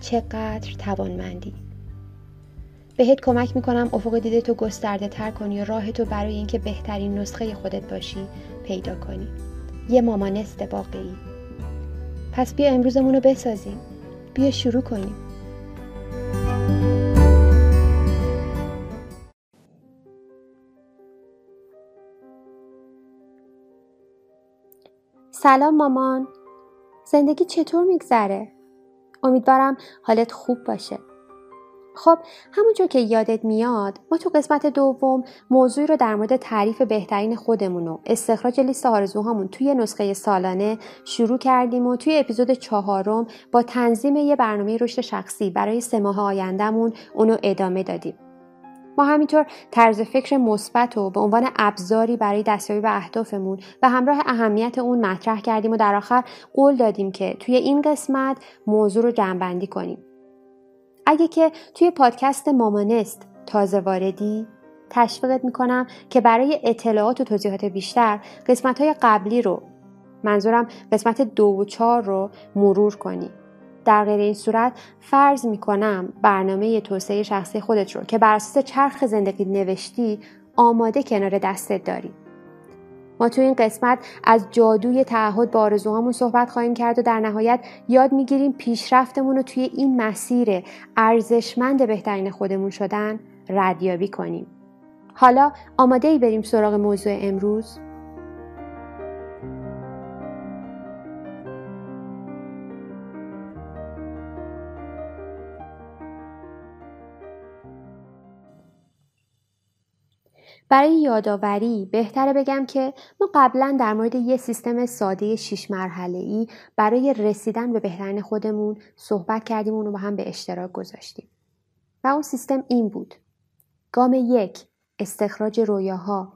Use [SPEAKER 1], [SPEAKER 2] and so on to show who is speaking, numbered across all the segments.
[SPEAKER 1] چقدر توانمندی. بهت کمک می‌کنم افق دیده تو گسترده تر کنی و راه تو برای اینکه بهترین نسخه خودت باشی پیدا کنی. یه مامانست واقعی پس بیا امروزمون رو بسازیم. بیا شروع کنیم. سلام مامان. زندگی چطور میگذره؟ امیدوارم حالت خوب باشه. خب همونجور که یادت میاد ما تو قسمت دوم موضوعی رو در مورد تعریف بهترین خودمون و استخراج لیست آرزوهامون توی نسخه سالانه شروع کردیم و توی اپیزود چهارم با تنظیم یه برنامه رشد شخصی برای سه ماه آیندهمون اونو ادامه دادیم. همینطور طرز فکر مثبت و به عنوان ابزاری برای دستیابی به اهدافمون و همراه اهمیت اون مطرح کردیم و در آخر قول دادیم که توی این قسمت موضوع رو جمعبندی کنیم. اگه که توی پادکست مامانست تازه واردی تشویقت می‌کنم که برای اطلاعات و توضیحات بیشتر قسمت های قبلی رو منظورم قسمت دو و چار رو مرور کنی. در غیر این صورت فرض می کنم برنامه توسعه شخصی خودت رو که بر اساس چرخ زندگی نوشتی آماده کنار دستت داری. ما تو این قسمت از جادوی تعهد با آرزوهامون صحبت خواهیم کرد و در نهایت یاد می‌گیریم پیشرفتمون رو توی این مسیر ارزشمند بهترین خودمون شدن ردیابی کنیم. حالا آماده ای بریم سراغ موضوع امروز؟ برای یادآوری بهتره بگم که ما قبلا در مورد یه سیستم ساده شیش مرحله ای برای رسیدن به بهترین خودمون صحبت کردیم اونو با هم به اشتراک گذاشتیم. و اون سیستم این بود. گام یک استخراج رویاها.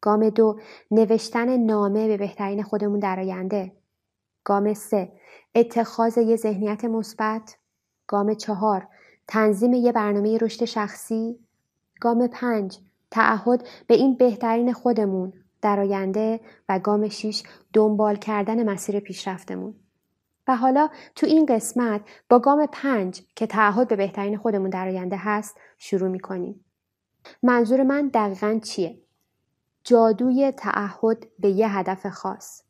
[SPEAKER 1] گام دو نوشتن نامه به بهترین خودمون در آینده. گام سه اتخاذ یه ذهنیت مثبت. گام چهار تنظیم یه برنامه رشد شخصی. گام پنج تعهد به این بهترین خودمون در آینده و گام شیش دنبال کردن مسیر پیشرفتمون. و حالا تو این قسمت با گام پنج که تعهد به بهترین خودمون در آینده هست شروع می‌کنیم. منظور من دقیقا چیه؟ جادوی تعهد به یه هدف خاص.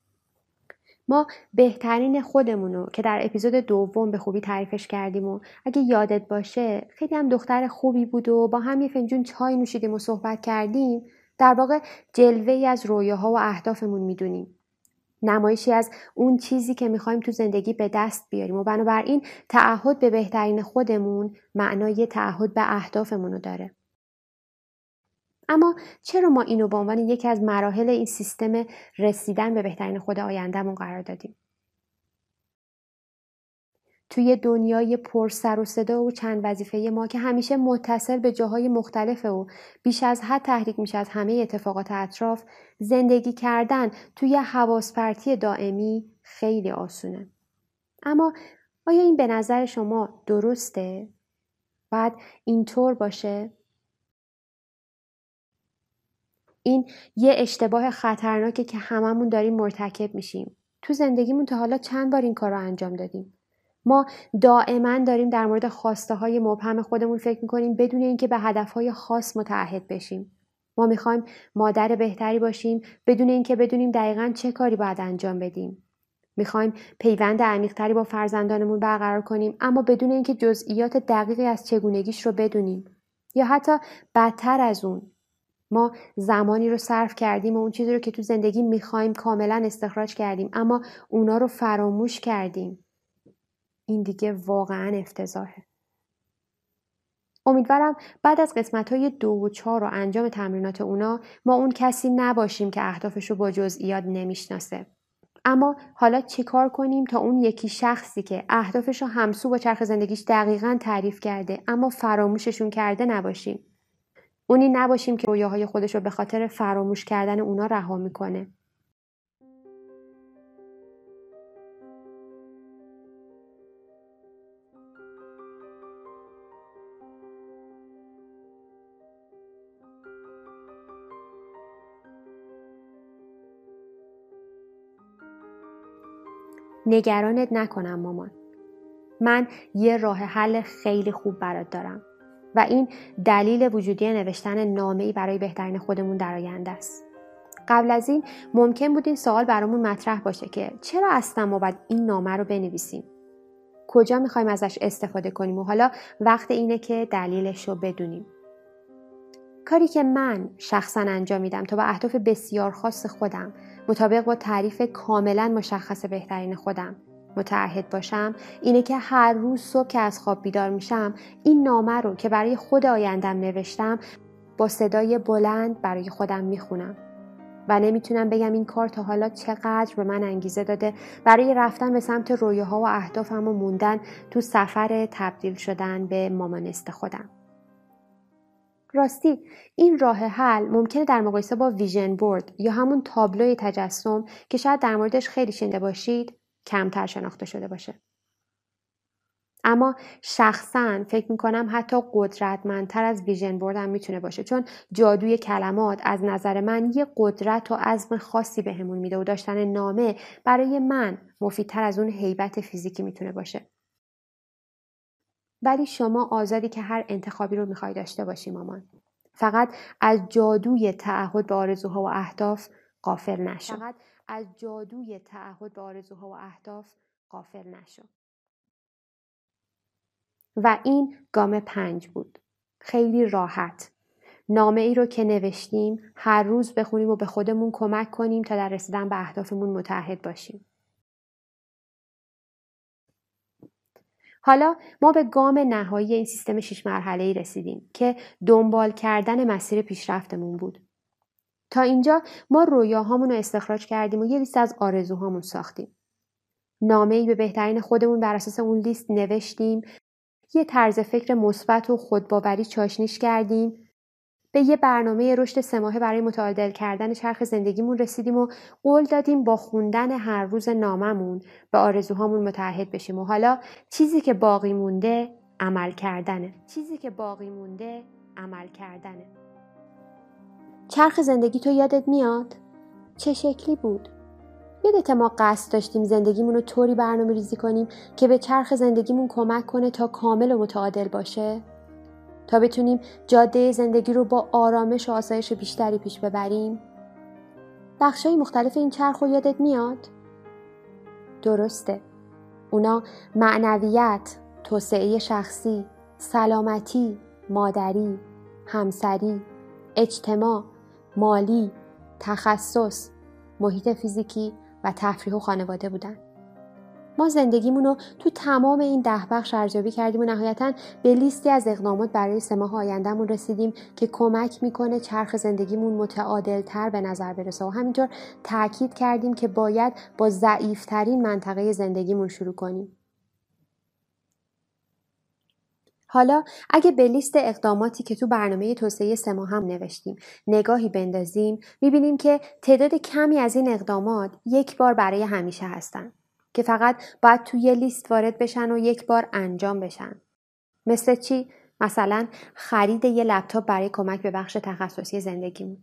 [SPEAKER 1] ما بهترین خودمون رو که در اپیزود دوم به خوبی تعریفش کردیم و اگه یادت باشه خیلی هم دختر خوبی بود و با هم یه فنجون چای نوشیدیم و صحبت کردیم. در واقع جلوه ای از رویاها و اهدافمون می‌دونیم. نمایشی از اون چیزی که می‌خوایم تو زندگی به دست بیاریم و بنابراین تعهد به بهترین خودمون معنای تعهد به اهدافمون رو داره. اما چرا ما اینو به عنوان یکی از مراحل این سیستم رسیدن به بهترین خود آیندهمون قرار دادیم توی دنیای پر سر و صدا و چند وظیفه ما که همیشه متصل به جاهای مختلفه و بیش از حد تحریک میشه از همه اتفاقات اطراف زندگی کردن توی حواس پرتی دائمی خیلی آسونه اما آیا این به نظر شما درسته؟ باید اینطور باشه؟ این یه اشتباه خطرناکه که هممون داریم مرتکب میشیم. تو زندگیمون تا حالا چند بار این کار رو انجام دادیم؟ ما دائما داریم در مورد خواسته های مبهم خودمون فکر می‌کنیم بدون اینکه به هدف های خاص متعهد بشیم. ما می‌خوایم مادر بهتری باشیم بدون اینکه بدونیم دقیقا چه کاری باید انجام بدیم. می‌خوایم پیوند عمیقتری با فرزندانمون برقرار کنیم اما بدون اینکه جزئیات دقیقی از چگونگیش رو بدونیم. یا حتی بدتر از اون ما زمانی رو صرف کردیم و اون چیزی رو که تو زندگی می‌خوایم کاملا استخراج کردیم اما اونا رو فراموش کردیم. این دیگه واقعا افتضاحه. امیدوارم بعد از قسمت های دو و چهار و انجام تمرینات اونا ما اون کسی نباشیم که اهدافش رو با جزئیات نمی‌شناسه. اما حالا چیکار کنیم تا اون یکی شخصی که اهدافش رو همسو با چرخ زندگیش دقیقا تعریف کرده اما فراموششون کرده نباشیم؟ اونی نباشیم که رویاهای خودش رو به خاطر فراموش کردن اونا رها می‌کنه. نگرانت نکنم مامان. من یه راه حل خیلی خوب برات دارم. و این دلیل وجودی نوشتن نامه برای بهترین خودمون در آینده است. قبل از این ممکن بود این سوال برامون مطرح باشه که چرا اصلا ما باید این نامه رو بنویسیم؟ کجا می‌خوایم ازش استفاده کنیم و حالا وقت اینه که دلیلش رو بدونیم. کاری که من شخصا انجام میدم تا به اهداف بسیار خاص خودم مطابق با تعریف کاملا مشخص بهترین خودم متعهد باشم اینه که هر روز صبح که از خواب بیدار میشم این نامه رو که برای خود آیندم نوشتم با صدای بلند برای خودم می‌خونم. و نمی‌تونم بگم این کار تا حالا چقدر به من انگیزه داده. برای رفتن به سمت رویاها و اهدافم و موندن تو سفر تبدیل شدن به مامانست خودم. راستی این راه حل ممکنه در مقایسه با ویژن بورد یا همون تابلوی تجسم که شاید در موردش خیلی شنده باشید؟ کمتر شناخته شده باشه. اما شخصا فکر می‌کنم حتی قدرتمندتر از ویژن بوردم می‌تونه باشه چون جادوی کلمات از نظر من یه قدرت و عزم خاصی بهمون به میده و داشتن نامه برای من مفیدتر از اون حیبت فیزیکی می‌تونه باشه. ولی شما آزادی که هر انتخابی رو می‌خوای داشته باشی مامان. فقط از جادوی تعهد به آرزوها و اهداف قافل نشو. از جادوی تعهد به آرزوها و اهداف قافل نشو. و این گام پنج بود. خیلی راحت. نامه ای رو که نوشتیم هر روز بخونیم و به خودمون کمک کنیم تا در رسیدن به اهدافمون متحد باشیم. حالا ما به گام نهایی این سیستم شش مرحله ای رسیدیم که دنبال کردن مسیر پیشرفتمون بود. تا اینجا ما رویاهامون رو استخراج کردیم و یه لیست از آرزوهامون ساختیم. نامه ای به بهترین خودمون بر اساس اون لیست نوشتیم. یه طرز فکر مثبت و خودباوری چاشنیش کردیم. به یه برنامه رشد سه برای متعادل کردن چرخ زندگیمون رسیدیم و قول دادیم با خوندن هر روز ناممون به آرزوهامون متحد بشیم و حالا چیزی که باقی مونده عمل کردنه. چیزی که باقی مونده عمل کردنه. چرخ زندگی تو یادت میاد؟ چه شکلی بود؟ یادت ما قصد داشتیم زندگیمون رو طوری برنامه ریزی کنیم که به چرخ زندگیمون کمک کنه تا کامل و متعادل باشه؟ تا بتونیم جاده زندگی رو با آرامش و آسایش بیشتری پیش ببریم؟ بخشای مختلف این چرخ رو یادت میاد؟ درسته. اونا معنویت، توسعه شخصی، سلامتی، مادری، همسری، اجتماع، مالی، تخصص، محیط فیزیکی و تفریح و خانواده بودن. ما زندگیمون رو تو تمام این ده بخش ارزیابی کردیم و نهایتا به لیستی از اقدامات برای سه ماه آیندهمون رسیدیم که کمک می‌کنه چرخ زندگیمون متعادل تر به نظر برسه و همینطور تاکید کردیم که باید با ضعیفترین منطقه زندگیمون شروع کنیم. حالا اگه به لیست اقداماتی که تو برنامه توسعه سه هم نوشتیم نگاهی بندازیم می‌بینیم که تعداد کمی از این اقدامات یک بار برای همیشه هستن که فقط باید توی یه لیست وارد بشن و یک بار انجام بشن. مثل چی؟ مثلا خرید یه لپتاپ برای کمک به بخش تخصصی زندگیمون.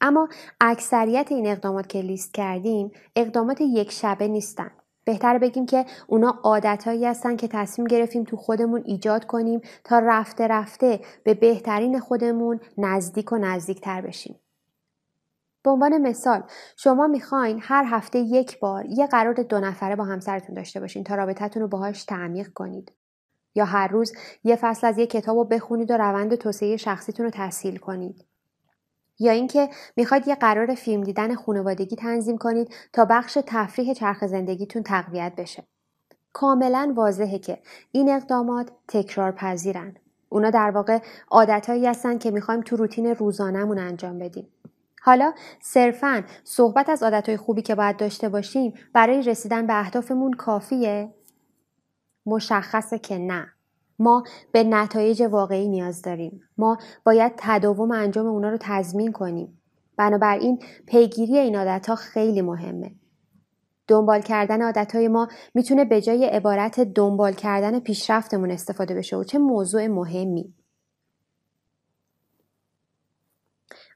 [SPEAKER 1] اما اکثریت این اقدامات که لیست کردیم اقدامات یک شبه نیستن. بهتر بگیم که اونا عادتهایی هستن که تصمیم گرفتیم تو خودمون ایجاد کنیم تا رفته رفته به بهترین خودمون نزدیک و نزدیکتر بشیم. به عنوان مثال شما می‌خواین هر هفته یک بار یه قرار دو نفره با همسرتون داشته باشین تا رابطتون رو باهاش تعمیق کنید. یا هر روز یه فصل از یه کتاب رو بخونید و روند توسعه شخصیتون رو تسهیل کنید. یا اینکه می‌خواید یه قرار فیلم دیدن خانوادگی تنظیم کنید تا بخش تفریح چرخ زندگیتون تقویت بشه. کاملا واضحه که این اقدامات تکرار پذیرن. اونا در واقع عادتهایی هستن که می‌خوایم تو روتین روزانهمون انجام بدیم. حالا صرفا صحبت از عادتهای خوبی که باید داشته باشیم برای رسیدن به اهدافمون کافیه؟ مشخصه که نه. ما به نتایج واقعی نیاز داریم. ما باید تداوم انجام اونا رو تضمین کنیم. بنابراین پیگیری این عادت خیلی مهمه. دنبال کردن عادتهای ما می‌تونه به جای عبارت دنبال کردن پیشرفتمون استفاده بشه و چه موضوع مهمی.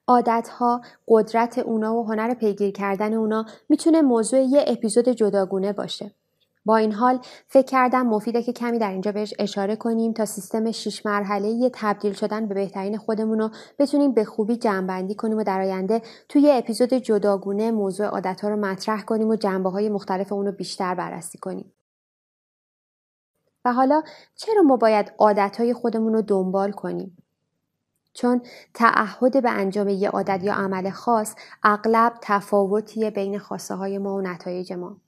[SPEAKER 1] عادتها، قدرت اونا و هنر پیگیری کردن اونا می‌تونه موضوع یه اپیزود جداگونه باشه. با این حال فکر کردم مفیده که کمی در اینجا بهش اشاره کنیم تا سیستم شیش مرحله تبدیل شدن به بهترین خودمون رو بتونیم به خوبی جمعبندی کنیم و در آینده توی اپیزود جداگونه موضوع عادت ها رو مطرح کنیم و جنبه های مختلف اون رو بیشتر بررسی کنیم. و حالا چرا ما باید عادت های خودمون رو دنبال کنیم؟ چون تعهد به انجام یه عادت یا عمل خاص اغلب تفاوتیه بین خواسته های ما و نتایج ما.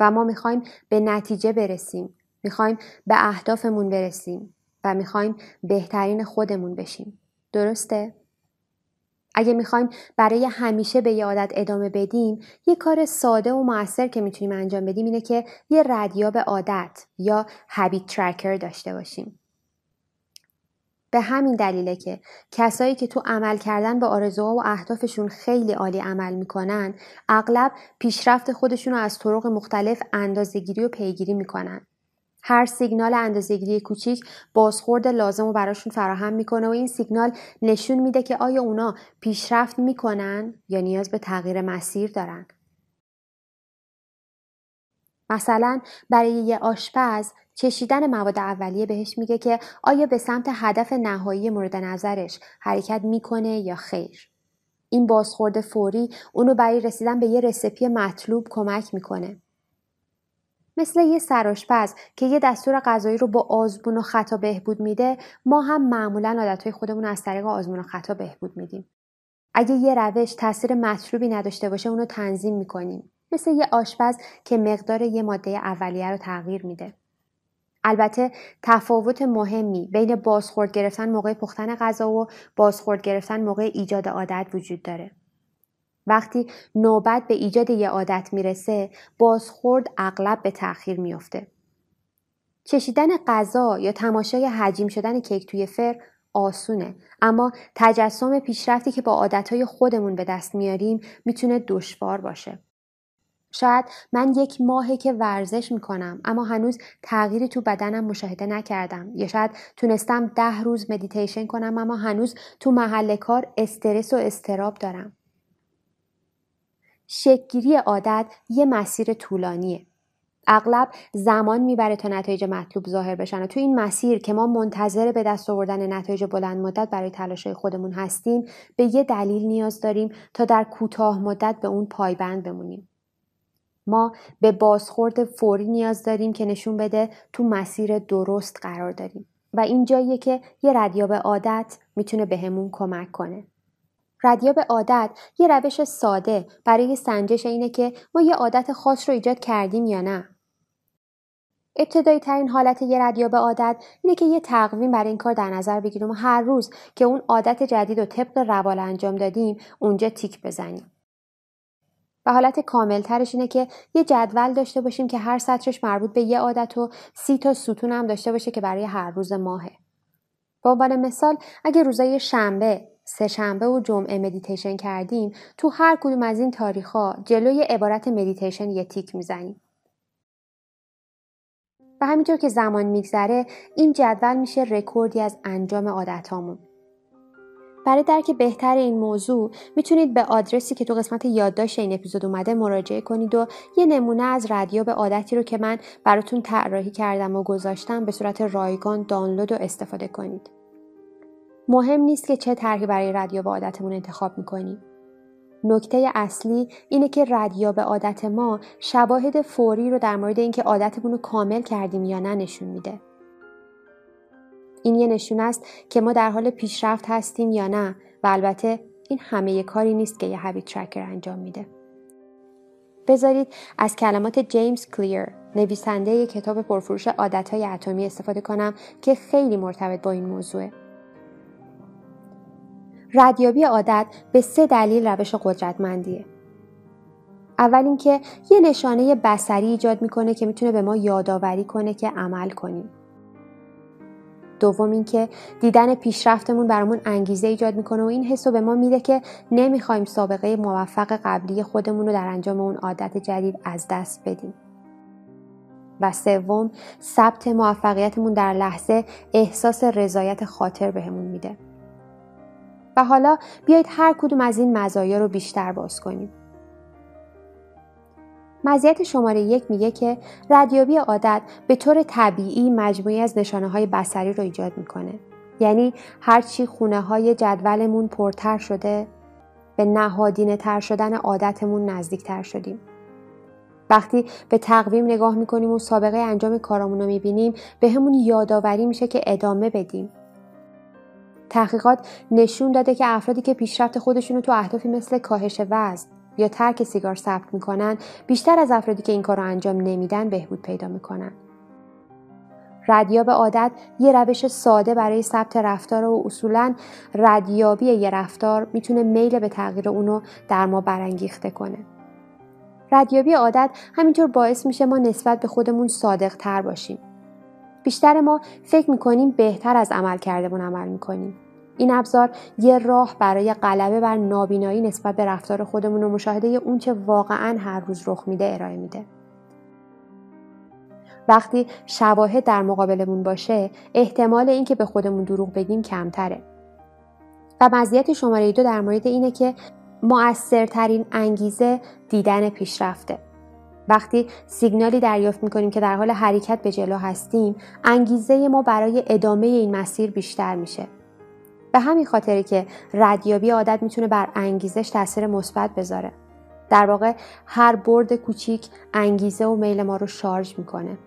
[SPEAKER 1] و ما می‌خوایم به نتیجه برسیم. می‌خوایم به اهدافمون برسیم و می‌خوایم بهترین خودمون بشیم. درسته؟ اگه می‌خوایم برای همیشه به یه عادت ادامه بدیم یه کار ساده و موثر که می‌تونیم انجام بدیم اینه که یه ردیاب عادت یا هابیت ترکر داشته باشیم. به همین دلیله که کسایی که تو عمل کردن به آرزوها و اهدافشون خیلی عالی عمل می‌کنن اغلب پیشرفت خودشون رو از طرق مختلف اندازهگیری و پیگیری می‌کنن. هر سیگنال اندازهگیری کوچیک بازخورد لازم رو براشون فراهم می‌کنه و این سیگنال نشون میده که آیا اونا پیشرفت می‌کنن یا نیاز به تغییر مسیر دارن. مثلا برای یه آشپز چشیدن مواد اولیه بهش میگه که آیا به سمت هدف نهایی مورد نظرش حرکت می‌کنه یا خیر. این بازخورد فوری اونو برای رسیدن به یه رسپی مطلوب کمک می‌کنه. مثل یه سراشپز که یه دستور غذایی رو با آزمون و خطا بهبود میده ما هم معمولا عادتهای خودمون از طریق آزمون و خطا بهبود میدیم اگه یه روش تاثیر مطلوبی نداشته باشه اونو تنظیم می‌کنیم مثل یه آشپز که مقدار یه ماده اولیه رو تغییر میده البته تفاوت مهمی بین بازخورد گرفتن موقع پختن غذا و بازخورد گرفتن موقع ایجاد عادت وجود داره. وقتی نوبت به ایجاد یه عادت می‌رسه بازخورد اغلب به تأخیر میافته. چشیدن غذا یا تماشای حجیم شدن کیک توی فر آسونه اما تجسم پیشرفتی که با عادتهای خودمون به دست میاریم می‌تونه دشوار باشه. شاید من یک ماهه که ورزش می‌کنم اما هنوز تغییری تو بدنم مشاهده نکردم. یا شاید تونستم ده روز مدیتیشن کنم اما هنوز تو محل کار استرس و اضطراب دارم. شکل‌گیری عادت یه مسیر طولانیه. اغلب زمان می‌بره تا نتایج مطلوب ظاهر بشن و تو این مسیر که ما منتظر به دست آوردن نتایج بلند مدت برای تلاش خودمون هستیم به یه دلیل نیاز داریم تا در کوتاه مدت به اون پایبند بمونیم. ما به بازخورد فوری نیاز داریم که نشون بده تو مسیر درست قرار داریم و این جاییه که یه ردیاب عادت می‌تونه بهمون به کمک کنه. ردیاب عادت یه روش ساده برای سنجش اینه که ما یه عادت خاص رو ایجاد کردیم یا نه. ابتدایی ترین حالت یه ردیاب عادت اینه که یه تقویم برای این کار در نظر بگیریم و هر روز که اون عادت جدید و طبق روال انجام دادیم اونجا تیک بزنیم. و حالت کامل ترش اینه که یه جدول داشته باشیم که هر سطرش مربوط به یه عادت و سی تا ستون هم داشته باشه که برای هر روز ماهه. به عنوان مثال اگه روزای شنبه سه شنبه و جمعه مدیتیشن کردیم تو هر کدوم از این تاریخ ها جلوی عبارت مدیتیشن یه تیک می‌زنیم. و همینطور که زمان میگذره این جدول میشه رکوردی از انجام عادتامون. برای درک بهتر این موضوع می‌تونید به آدرسی که تو قسمت یادداشت این اپیزود اومده مراجعه کنید و یه نمونه از ردیاب عادتی رو که من براتون طراحی کردم و گذاشتم به صورت رایگان دانلود و استفاده کنید. مهم نیست که چه طرحی برای ردیاب عادتمون انتخاب می‌کنیم. نکته اصلی اینه که ردیاب عادت ما شواهد فوری رو در مورد اینکه عادتمون رو کامل کردیم یا نه نشون میده. این یه نشون است که ما در حال پیشرفت هستیم یا نه و البته این همه کاری نیست که یه هابیت ترکر انجام میده. بذارید از کلمات جیمز کلیر نویسنده کتاب پرفروش عادتهای اتمی استفاده کنم که خیلی مرتبط با این موضوعه. ردیابی عادت به سه دلیل روش قدرتمندیه. اول اینکه یه نشانه بسری ایجاد می‌کنه که می‌تونه به ما یادآوری کنه که عمل کنیم. دوم اینکه دیدن پیشرفتمون برامون انگیزه ایجاد می‌کنه و این حس به ما میده که نمی‌خوایم سابقه موفق قبلی خودمون رو در انجام اون عادت جدید از دست بدیم. و سوم ثبت موفقیتمون در لحظه احساس رضایت خاطر بهمون میده. و حالا بیایید هر کدوم از این مزایا رو بیشتر باز کنیم. مزیت شماره یک میگه که ردیابی عادت به طور طبیعی مجموعی از نشانه های بسری رو ایجاد می‌کنه. یعنی هرچی خونه های جدولمون پرتر شده به نهادینه تر شدن عادتمون نزدیک تر شدیم. وقتی به تقویم نگاه می‌کنیم و سابقه انجام کارامون رو می‌بینیم به همون یادآوری میشه که ادامه بدیم تحقیقات نشون داده که افرادی که پیشرفت خودشون رو تو اهدافی مثل کاهش وزن یا ترک سیگار ثبت می‌کنن بیشتر از افرادی که این کار رو انجام نمیدن بهبود پیدا می‌کنن. ردیاب عادت یه روش ساده برای ثبت رفتار و اصولا ردیابی یه رفتار می‌تونه میل به تغییر اونو در ما برانگیخته کنه. ردیابی عادت همینطور باعث میشه ما نسبت به خودمون صادق تر باشیم. بیشتر ما فکر می‌کنیم بهتر از عمل کردمون عمل می‌کنیم. این ابزار یه راه برای غلبه بر نابینایی نسبت به رفتار خودمون و مشاهده اونچه واقعا هر روز رخ میده ارائه میده. وقتی شواهد در مقابلمون باشه احتمال اینکه به خودمون دروغ بگیم کمتره. و مزیت شماره دو در مورد اینه که مؤثرترین انگیزه دیدن پیشرفته. وقتی سیگنالی دریافت می‌کنیم که در حال حرکت به جلو هستیم انگیزه ما برای ادامه این مسیر بیشتر میشه. به همین خاطری که ردیابی عادت می‌تونه بر انگیزش تاثیر مثبت بذاره. در واقع هر برد کوچیک انگیزه و میل ما رو شارژ می‌کنه.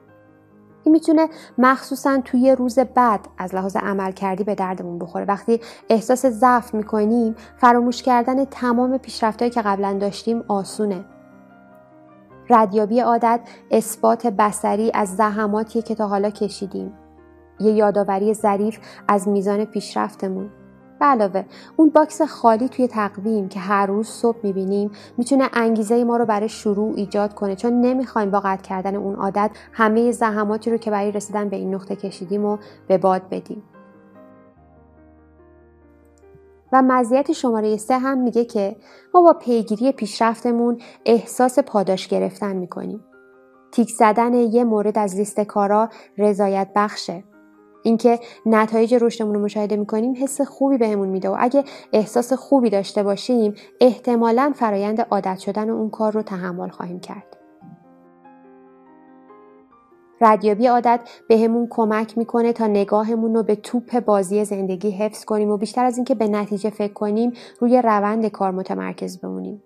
[SPEAKER 1] این می‌تونه مخصوصا توی روز بعد از لحاظ عمل کردی به دردمون بخوره. وقتی احساس ضعف می‌کنیم فراموش کردن تمام پیشرفتهایی که قبلا داشتیم آسونه. ردیابی عادت اثبات بسری از زحماتی که تا حالا کشیدیم. یه یادآوری ظریف از میزان پیشرفتمون به علاوه اون باکس خالی توی تقویم که هر روز صبح می‌بینیم می‌تونه انگیزه ما رو برای شروع ایجاد کنه چون نمی‌خوایم با قطع کردن اون عادت همه زحماتی رو که برای رسیدن به این نقطه کشیدیم رو به باد بدیم و مزیت شماره سه هم میگه که ما با پیگیری پیشرفتمون احساس پاداش گرفتن می‌کنیم. تیک زدن یه مورد از لیست کارا رضایت بخشه. اینکه نتایج رشدمون رو مشاهده می‌کنیم حس خوبی بهمون میده و اگه احساس خوبی داشته باشیم احتمالا فرایند عادت شدن اون کار رو تحمل خواهیم کرد. ردیابی عادت بهمون کمک می‌کنه تا نگاهمون رو به توپ بازی زندگی حفظ کنیم و بیشتر از اینکه به نتیجه فکر کنیم روی روند کار متمرکز بمونیم.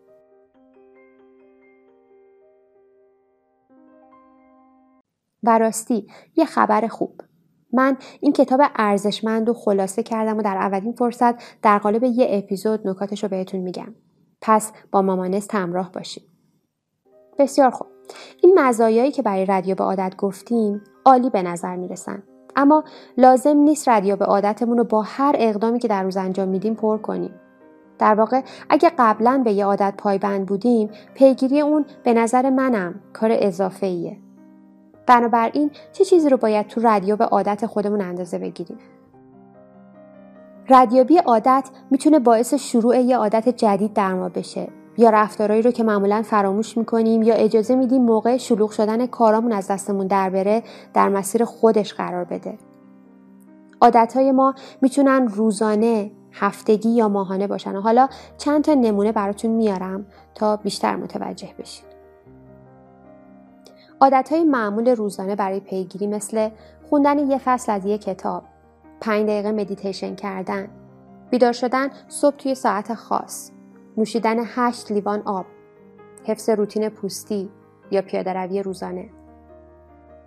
[SPEAKER 1] و یه خبر خوب من این کتاب ارزشمند و خلاصه کردم و در اولین فرصت در قالب یه اپیزود نکاتش رو بهتون میگم. پس با مامانست همراه باشید بسیار خوب. این مزایایی که برای رادیو به عادت گفتیم عالی به نظر می‌رسن. اما لازم نیست رادیو به عادتمون رو با هر اقدامی که در روز انجام میدیم پر کنیم. در واقع اگه قبلا به یه عادت پایبند بودیم پیگیری اون به نظر منم کار اضافه ایه. بنابراین چه چیزی رو باید تو رادیو به عادت خودمون اندازه بگیریم؟ ردیابی عادت می‌تونه باعث شروع یه عادت جدید در ما بشه یا رفتارهایی رو که معمولا فراموش می‌کنیم یا اجازه میدیم موقع شلوغ شدن کارامون از دستمون در بره در مسیر خودش قرار بده. عادتهای ما می‌تونن روزانه هفتگی یا ماهانه باشن. و حالا چند تا نمونه براتون میارم تا بیشتر متوجه بشید عادتهای معمول روزانه برای پیگیری مثل خوندن یه فصل از یه کتاب پنج دقیقه مدیتیشن کردن بیدار شدن صبح توی ساعت خاص نوشیدن هشت لیوان آب حفظ روتین پوستی یا پیاده روی روزانه.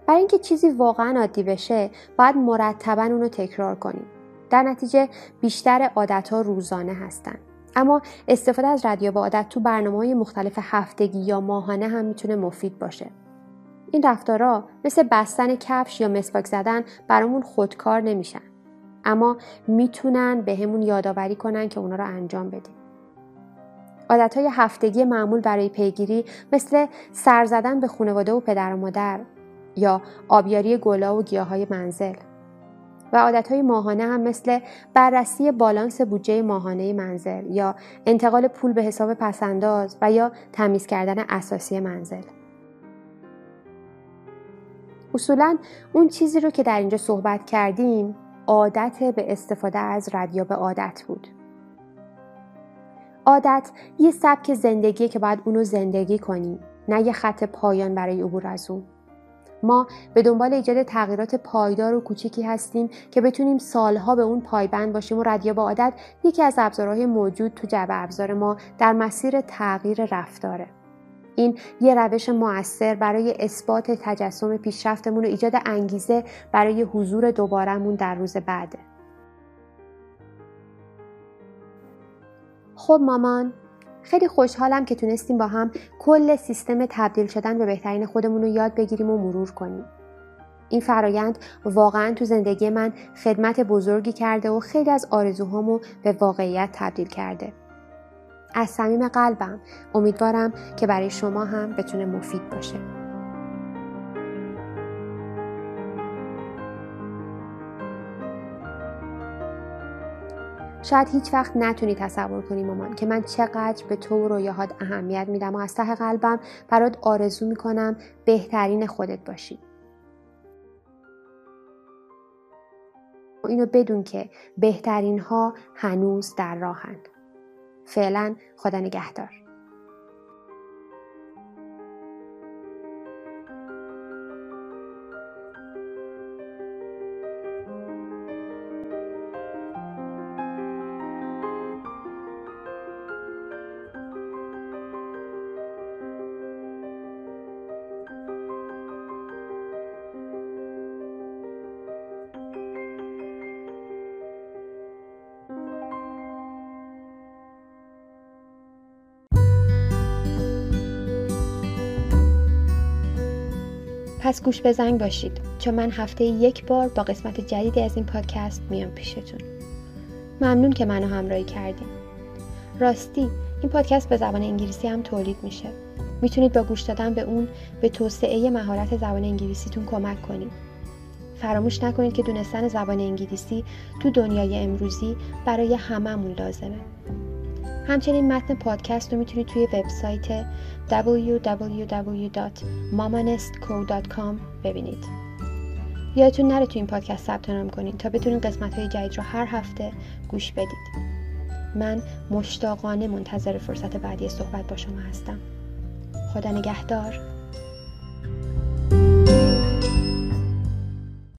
[SPEAKER 1] برای اینکه چیزی واقعا عادی بشه باید مرتبا اونو تکرار کنیم. در نتیجه بیشتر عادتها روزانه هستن. اما استفاده از رادیو با عادت تو برنامه های مختلف هفتگی یا ماهانه هم می‌تونه مفید باشه. این رفتارا مثل بستن کفش یا مسواک زدن برامون خودکار نمیشن. اما می‌تونن به همون یادآوری کنن که اونا رو انجام بدیم. عادت های هفتگی معمول برای پیگیری مثل سر زدن به خانواده و پدر و مادر یا آبیاری گلا و گیاه های منزل. و عادت های ماهانه هم مثل بررسی بالانس بودجه ماهانه منزل یا انتقال پول به حساب پسنداز و یا تمیز کردن اساسی منزل. اصولا اون چیزی رو که در اینجا صحبت کردیم عادت به استفاده از رد به عادت بود. عادت یه سبک زندگیه که باید اونو زندگی کنیم نه یه خط پایان برای عبور از اون. ما به دنبال ایجاد تغییرات پایدار و کوچیکی هستیم که بتونیم سالها به اون پایبند باشیم و ردیا با عادت یکی از ابزارهای موجود تو جبه ابزار ما در مسیر تغییر رفتاره. این یه روش موثر برای اثبات تجسم پیشرفتمون و ایجاد انگیزه برای حضور دوبارهمون در روز بعده. خب مامان خیلی خوشحالم که تونستیم با هم کل سیستم تبدیل شدن به بهترین خودمون رو یاد بگیریم و مرور کنیم. این فرایند واقعا تو زندگی من خدمت بزرگی کرده و خیلی از آرزوهامو به واقعیت تبدیل کرده. از صمیم قلبم امیدوارم که برای شما هم بتونه مفید باشه. شاید هیچ وقت نتونی تصور کنی مامان که من چقدر به تو و رویاهات اهمیت میدم و از ته قلبم برات آرزو می‌کنم بهترین خودت باشی. اینو بدون که بهترین ها هنوز در راهن. فعلا خدا نگهدار. پس گوش به زنگ باشید. چون من هفته یک بار با قسمت جدیدی از این پادکست میام پیشتون. ممنون که منو همراهی کردیم راستی این پادکست به زبان انگلیسی هم تولید میشه. می‌تونید با گوش دادن به اون به توسعه مهارت زبان انگلیسیتون کمک کنید. فراموش نکنید که دونستن زبان انگلیسی تو دنیای امروزی برای هممون لازمه. همچنین متن پادکست رو می‌تونید توی وبسایت www.mamanestco.com ببینید. یادتون نره توی این پادکست ثبت نام کنید تا بتونید قسمت های جدید رو هر هفته گوش بدید. من مشتاقانه منتظر فرصت بعدی صحبت با شما هستم. خدا نگهدار.